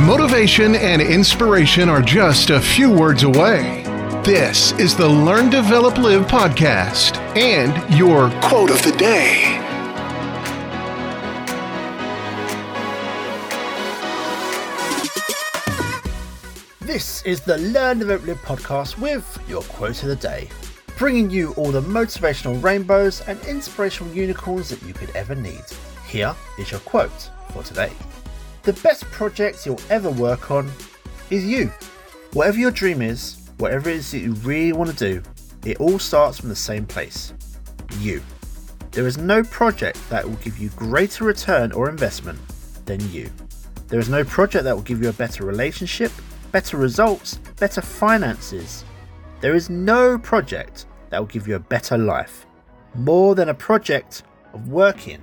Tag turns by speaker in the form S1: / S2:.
S1: Motivation and inspiration are just a few words away. This is the Learn, Develop, Live podcast and your quote of the day.
S2: This is the Learn, Develop, Live podcast with your quote of the day, bringing you all the motivational rainbows and inspirational unicorns that you could ever need. Here is your quote for today. The best project you'll ever work on is you. Whatever your dream is, whatever it is that you really want to do, it all starts from the same place you. There is no project that will give you greater return or investment than you. There is no project that will give you a better relationship, better results, better finances. There is no project that will give you a better life, more than a project of working